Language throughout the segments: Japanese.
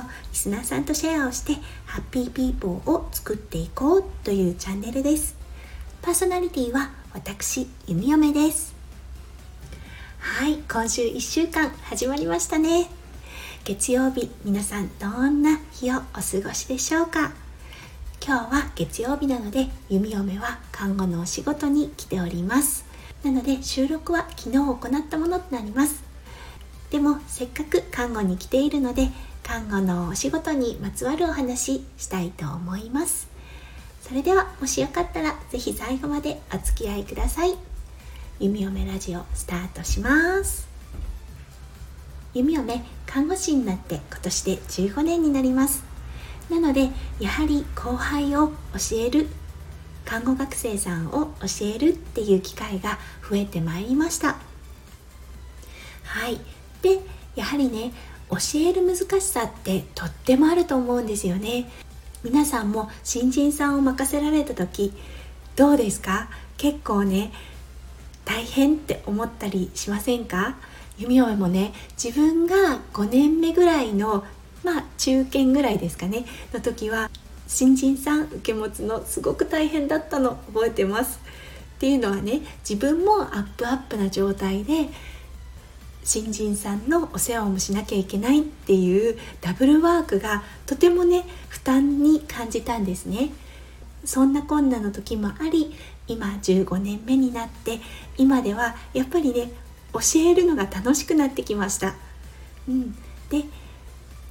リスナーさんとシェアをしてハッピーピーポーを作っていこうというチャンネルです。パーソナリティは私弓嫁です。はい今週1週間始まりましたね。月曜日皆さんどんな日をお過ごしでしょうか？今日は月曜日なので弓嫁は看護のお仕事に来ております。なので収録は昨日行ったものとなります。でもせっかく看護に来ているので看護のお仕事にまつわるお話したいと思います。それではもしよかったら是非最後までお付き合いください。弓嫁ラジオスタートします。弓嫁看護師になって今年で15年になります。なのでやはり後輩を教える看護学生さんを教えるっていう機会が増えてまいりました。はい。でやはりね教える難しさってとってもあると思うんですよね。皆さんも新人さんを任せられた時どうですか？結構ね大変って思ったりしませんか？弓嫁もね自分が5年目ぐらいのまあ中堅ぐらいですかねの時は新人さん受け持つのすごく大変だったの覚えてます。っていうのはね自分もアップアップな状態で新人さんのお世話もしなきゃいけないっていうダブルワークがとてもね負担に感じたんですね。そんな困難の時もあり今15年目になって今ではやっぱりね教えるのが楽しくなってきました、うん、で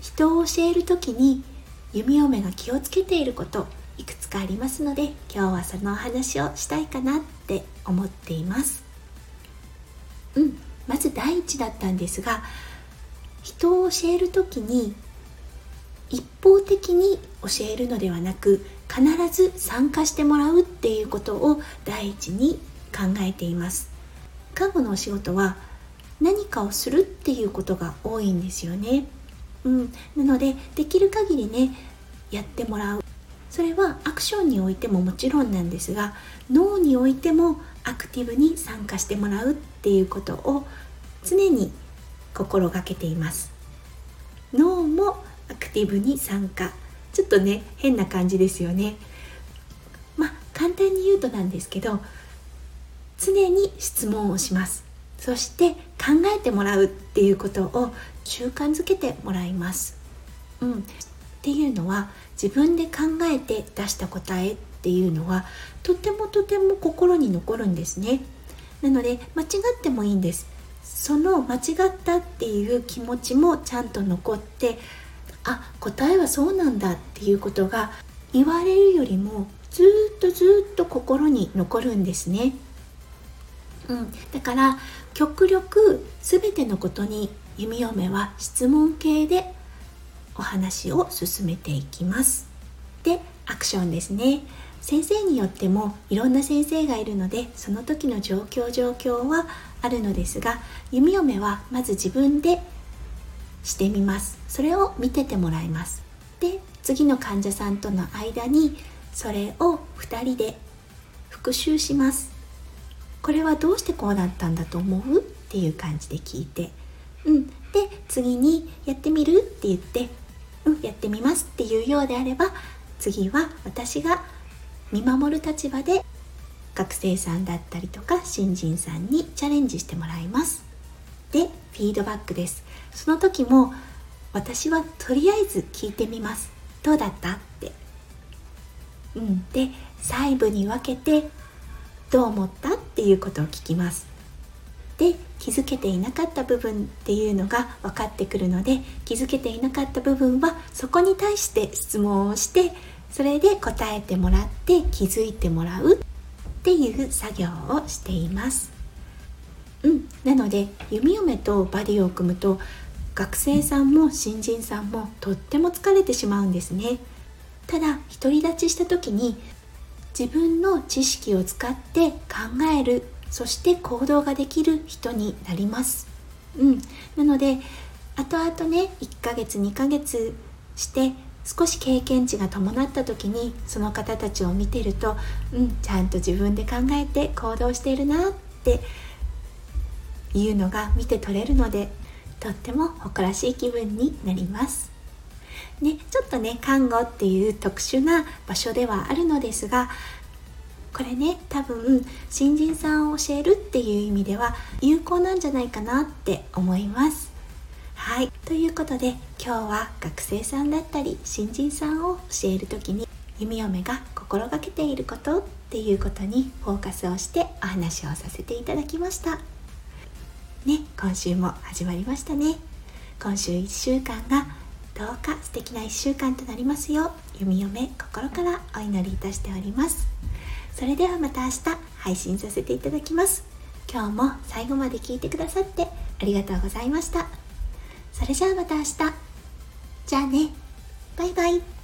人を教える時に弓嫁が気をつけていることいくつかありますので今日はそのお話をしたいかなって思っています。うん。まず第一だったんですが人を教える時に一方的に教えるのではなく必ず参加してもらうっていうことを第一に考えています。看護のお仕事は何かをするっていうことが多いんですよね、うん、なのでできる限りねやってもらう。それはアクションにおいてももちろんなんですが脳においてもアクティブに参加してもらうっていうことを常に心がけています。脳もアクティブに参加。ちょっとね変な感じですよね。まあ簡単に言うとなんですけど常に質問をします。そして考えてもらうっていうことを習慣づけてもらいます。うん。っていうのは自分で考えて出した答えっていうのはとてもとても心に残るんですねなので間違ってもいいんですその間違ったっていう気持ちもちゃんと残ってあ答えはそうなんだっていうことが言われるよりもずっとずっと心に残るんですね。うん、だから極力全てのことに弓嫁は質問形でお話を進めていきます。でアクションですね。先生によってもいろんな先生がいるのでその時の状況状況はあるのですが弓嫁はまず自分でしてみます。それを見ててもらいます。で次の患者さんとの間にそれを2人で復習します。これはどうしてこうなったんだと思う？っていう感じで聞いて。うん。で次にやってみる？って言ってうんやってみます。っていうようであれば次は私が見守る立場で学生さんだったりとか新人さんにチャレンジしてもらいます。でフィードバックです。その時も私はとりあえず聞いてみます。どうだった？って。うん。で細部に分けてどう思った？っていうことを聞きます。で気づけていなかった部分っていうのが分かってくるので気づけていなかった部分はそこに対して質問をしてそれで答えてもらって気づいてもらうっていう作業をしています。うん、なので弓嫁とバディを組むと学生さんも新人さんもとっても疲れてしまうんですね。ただ独り立ちした時に自分の知識を使って考えるそして行動ができる人になります。うん、なので後々ね1ヶ月2ヶ月して少し経験値が伴った時にその方たちを見てると、うん、ちゃんと自分で考えて行動しているなっていうのが見て取れるのでとっても誇らしい気分になります。ね、ちょっとね看護っていう特殊な場所ではあるのですがこれね多分新人さんを教えるっていう意味では有効なんじゃないかなって思います。はい。ということで今日は学生さんだったり新人さんを教える時に弓嫁が心がけていることっていうことにフォーカスをしてお話をさせていただきました。ね今週も始まりましたね。今週1週間がどうか素敵な1週間となりますよう弓嫁心からお祈りいたしております。それではまた明日配信させていただきます今日も最後まで聞いてくださってありがとうございましたそれじゃあまた明日。じゃあね。バイバイ。